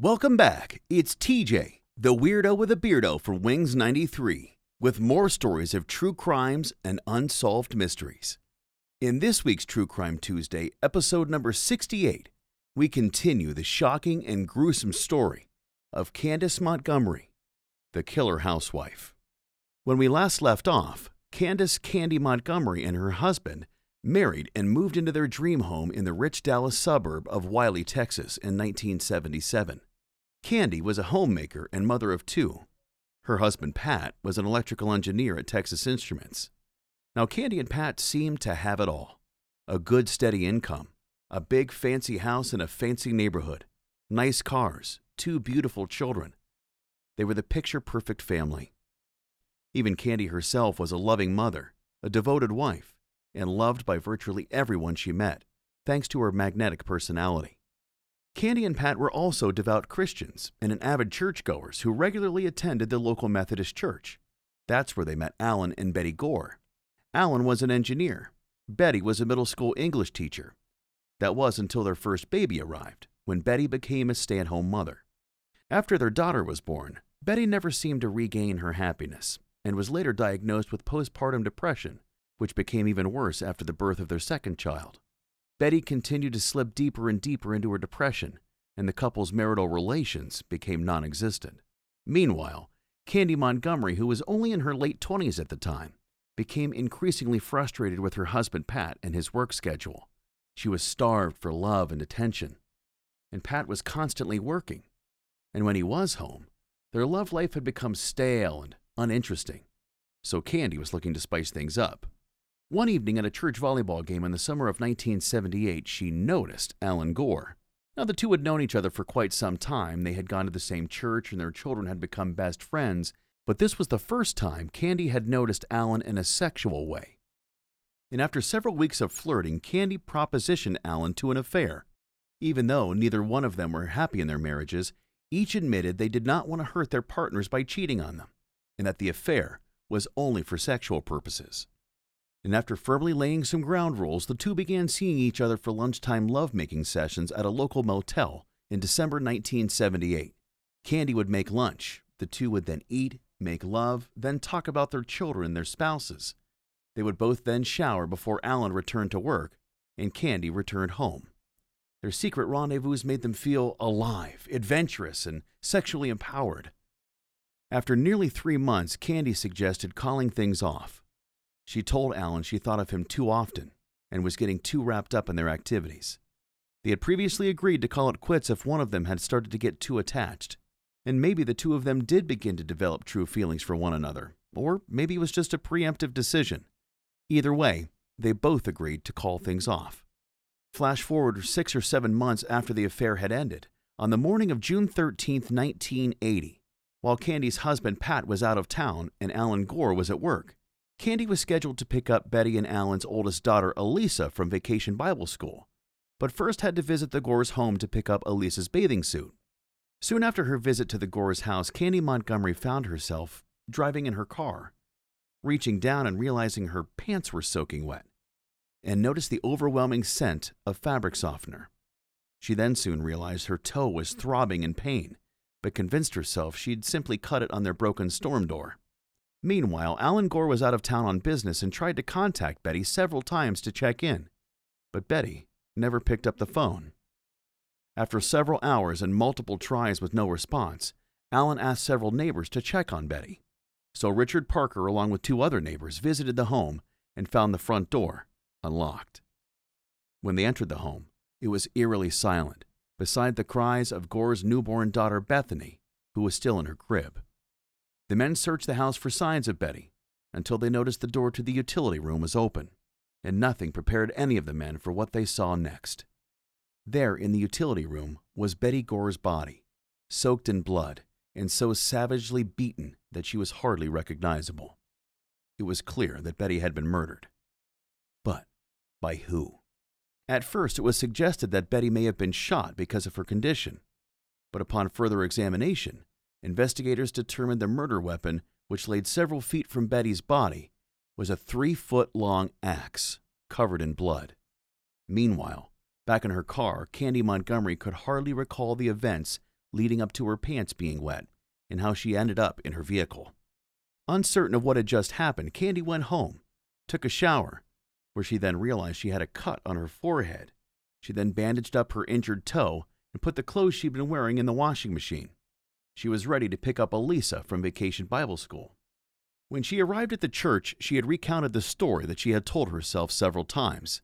Welcome back. It's TJ, the weirdo with a beardo from Wings 93, with more stories of true crimes and unsolved mysteries. In this week's True Crime Tuesday, episode number 68, we continue the shocking and gruesome story of Candace Montgomery, the killer housewife. When we last left off, Candace Candy Montgomery and her husband married and moved into their dream home in the rich Dallas suburb of Wylie, Texas in 1977. Candy was a homemaker and mother of two. Her husband, Pat, was an electrical engineer at Texas Instruments. Now, Candy and Pat seemed to have it all a good, steady income, a big, fancy house in a fancy neighborhood, nice cars, two beautiful children. They were the picture perfect family. Even Candy herself was a loving mother, a devoted wife, and loved by virtually everyone she met, thanks to her magnetic personality. Candy and Pat were also devout Christians and an avid churchgoers who regularly attended the local Methodist church. That's where they met Alan and Betty Gore. Alan was an engineer. Betty was a middle school English teacher. That was until their first baby arrived, when Betty became a stay at home mother. After their daughter was born, Betty never seemed to regain her happiness and was later diagnosed with postpartum depression, which became even worse after the birth of their second child. Betty continued to slip deeper and deeper into her depression, and the couple's marital relations became non existent. Meanwhile, Candy Montgomery, who was only in her late 20s at the time, became increasingly frustrated with her husband Pat and his work schedule. She was starved for love and attention, and Pat was constantly working. And when he was home, their love life had become stale and uninteresting. So Candy was looking to spice things up. One evening at a church volleyball game in the summer of 1978, she noticed Alan Gore. Now, the two had known each other for quite some time. They had gone to the same church and their children had become best friends, but this was the first time Candy had noticed Alan in a sexual way. And after several weeks of flirting, Candy propositioned Alan to an affair. Even though neither one of them were happy in their marriages, each admitted they did not want to hurt their partners by cheating on them, and that the affair was only for sexual purposes and after firmly laying some ground rules, the two began seeing each other for lunchtime lovemaking sessions at a local motel in December 1978. Candy would make lunch. The two would then eat, make love, then talk about their children their spouses. They would both then shower before Alan returned to work and Candy returned home. Their secret rendezvous made them feel alive, adventurous, and sexually empowered. After nearly three months, Candy suggested calling things off. She told Alan she thought of him too often and was getting too wrapped up in their activities. They had previously agreed to call it quits if one of them had started to get too attached. And maybe the two of them did begin to develop true feelings for one another, or maybe it was just a preemptive decision. Either way, they both agreed to call things off. Flash forward six or seven months after the affair had ended, on the morning of June 13, 1980, while Candy's husband Pat was out of town and Alan Gore was at work, Candy was scheduled to pick up Betty and Alan's oldest daughter, Alisa, from vacation Bible school, but first had to visit the Gores' home to pick up Alisa's bathing suit. Soon after her visit to the Gores' house, Candy Montgomery found herself driving in her car, reaching down and realizing her pants were soaking wet, and noticed the overwhelming scent of fabric softener. She then soon realized her toe was throbbing in pain, but convinced herself she'd simply cut it on their broken storm door. Meanwhile, Alan Gore was out of town on business and tried to contact Betty several times to check in, but Betty never picked up the phone. After several hours and multiple tries with no response, Alan asked several neighbors to check on Betty. So Richard Parker, along with two other neighbors, visited the home and found the front door unlocked. When they entered the home, it was eerily silent, beside the cries of Gore's newborn daughter Bethany, who was still in her crib. The men searched the house for signs of Betty until they noticed the door to the utility room was open, and nothing prepared any of the men for what they saw next. There in the utility room was Betty Gore's body, soaked in blood and so savagely beaten that she was hardly recognizable. It was clear that Betty had been murdered. But by who? At first, it was suggested that Betty may have been shot because of her condition, but upon further examination, investigators determined the murder weapon, which laid several feet from Betty's body, was a three foot long axe covered in blood. Meanwhile, back in her car, Candy Montgomery could hardly recall the events leading up to her pants being wet and how she ended up in her vehicle. Uncertain of what had just happened, Candy went home, took a shower, where she then realized she had a cut on her forehead. She then bandaged up her injured toe and put the clothes she'd been wearing in the washing machine. She was ready to pick up Alisa from Vacation Bible School. When she arrived at the church, she had recounted the story that she had told herself several times,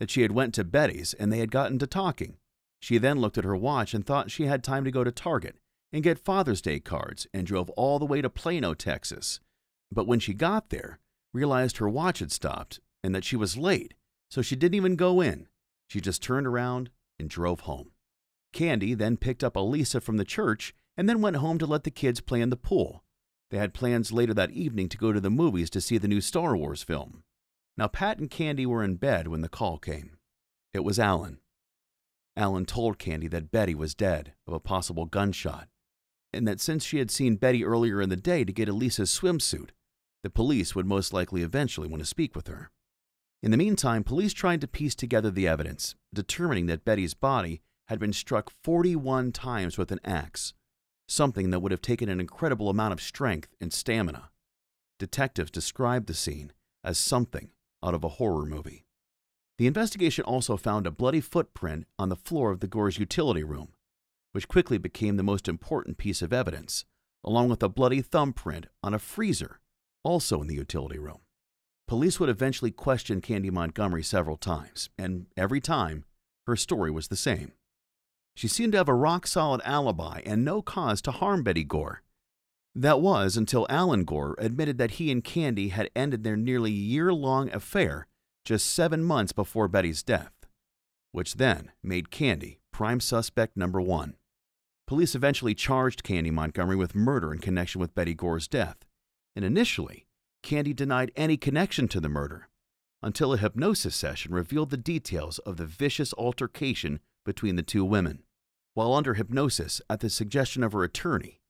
that she had went to Betty's and they had gotten to talking. She then looked at her watch and thought she had time to go to Target and get Father's Day cards and drove all the way to Plano, Texas. But when she got there, realized her watch had stopped and that she was late, so she didn't even go in. She just turned around and drove home. Candy then picked up Alisa from the church and then went home to let the kids play in the pool. They had plans later that evening to go to the movies to see the new Star Wars film. Now, Pat and Candy were in bed when the call came. It was Alan. Alan told Candy that Betty was dead of a possible gunshot, and that since she had seen Betty earlier in the day to get Alisa's swimsuit, the police would most likely eventually want to speak with her. In the meantime, police tried to piece together the evidence, determining that Betty's body had been struck 41 times with an axe, something that would have taken an incredible amount of strength and stamina. Detectives described the scene as something out of a horror movie. The investigation also found a bloody footprint on the floor of the Gore's utility room, which quickly became the most important piece of evidence, along with a bloody thumbprint on a freezer, also in the utility room. Police would eventually question Candy Montgomery several times, and every time, her story was the same. She seemed to have a rock solid alibi and no cause to harm Betty Gore. That was until Alan Gore admitted that he and Candy had ended their nearly year long affair just seven months before Betty's death, which then made Candy prime suspect number one. Police eventually charged Candy Montgomery with murder in connection with Betty Gore's death, and initially, Candy denied any connection to the murder until a hypnosis session revealed the details of the vicious altercation between the two women. While under hypnosis, at the suggestion of her attorney,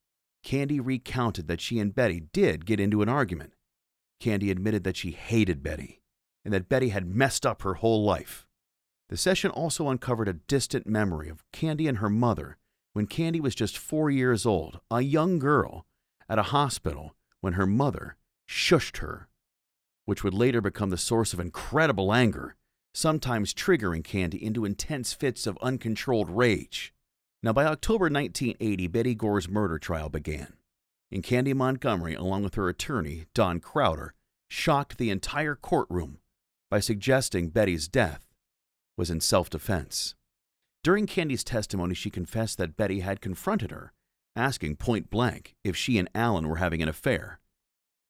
Candy recounted that she and Betty did get into an argument. Candy admitted that she hated Betty and that Betty had messed up her whole life. The session also uncovered a distant memory of Candy and her mother when Candy was just four years old, a young girl, at a hospital when her mother shushed her, which would later become the source of incredible anger, sometimes triggering Candy into intense fits of uncontrolled rage. Now, by October 1980, Betty Gore's murder trial began, and Candy Montgomery, along with her attorney, Don Crowder, shocked the entire courtroom by suggesting Betty's death was in self defense. During Candy's testimony, she confessed that Betty had confronted her, asking point blank if she and Alan were having an affair.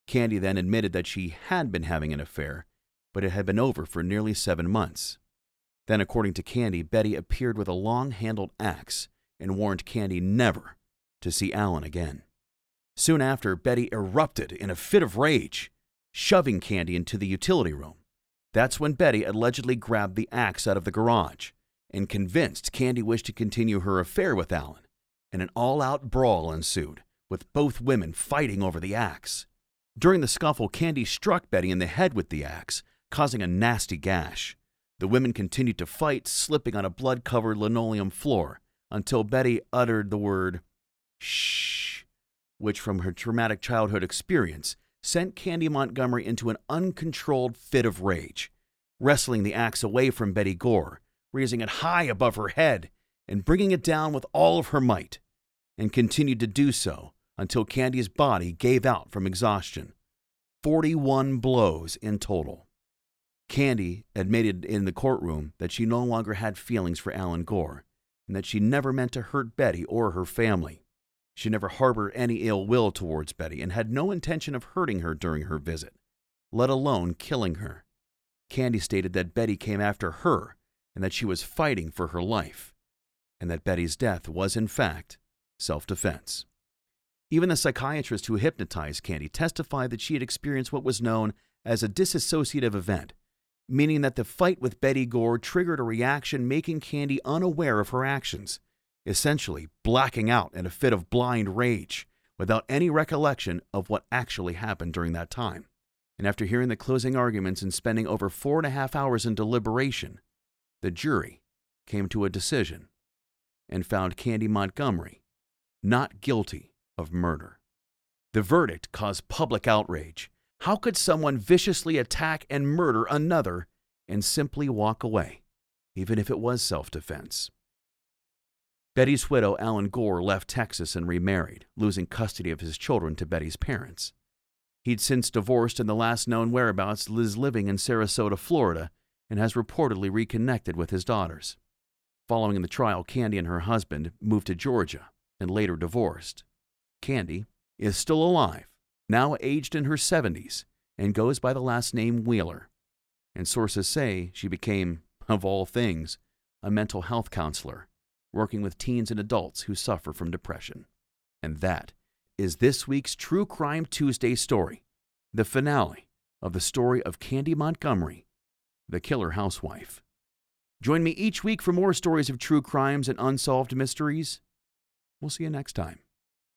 Candy then admitted that she had been having an affair, but it had been over for nearly seven months. Then, according to Candy, Betty appeared with a long handled axe and warned Candy never to see Alan again. Soon after, Betty erupted in a fit of rage, shoving Candy into the utility room. That's when Betty allegedly grabbed the axe out of the garage and convinced Candy wished to continue her affair with Alan, and an all out brawl ensued, with both women fighting over the axe. During the scuffle, Candy struck Betty in the head with the axe, causing a nasty gash. The women continued to fight, slipping on a blood covered linoleum floor, until Betty uttered the word shh, which from her traumatic childhood experience sent Candy Montgomery into an uncontrolled fit of rage, wrestling the axe away from Betty Gore, raising it high above her head and bringing it down with all of her might, and continued to do so until Candy's body gave out from exhaustion. 41 blows in total. Candy admitted in the courtroom that she no longer had feelings for Alan Gore and that she never meant to hurt Betty or her family. She never harbored any ill will towards Betty and had no intention of hurting her during her visit, let alone killing her. Candy stated that Betty came after her and that she was fighting for her life, and that Betty's death was, in fact, self defense. Even the psychiatrist who hypnotized Candy testified that she had experienced what was known as a dissociative event, meaning that the fight with Betty Gore triggered a reaction making Candy unaware of her actions, essentially blacking out in a fit of blind rage without any recollection of what actually happened during that time. And after hearing the closing arguments and spending over four and a half hours in deliberation, the jury came to a decision and found Candy Montgomery not guilty of murder. The verdict caused public outrage. How could someone viciously attack and murder another and simply walk away, even if it was self defense? Betty's widow, Alan Gore, left Texas and remarried, losing custody of his children to Betty's parents. He'd since divorced, and the last known whereabouts is living in Sarasota, Florida, and has reportedly reconnected with his daughters. Following the trial, Candy and her husband moved to Georgia and later divorced. Candy is still alive, now aged in her 70s, and goes by the last name Wheeler. And sources say she became, of all things, a mental health counselor working with teens and adults who suffer from depression. And that is this week's True Crime Tuesday story, the finale of the story of Candy Montgomery, the killer housewife. Join me each week for more stories of true crimes and unsolved mysteries. We'll see you next time.